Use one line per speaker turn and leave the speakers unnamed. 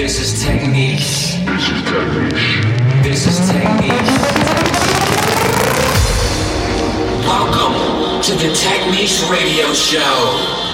This is technique. This is technique. Welcome to the Techniques Radio Show.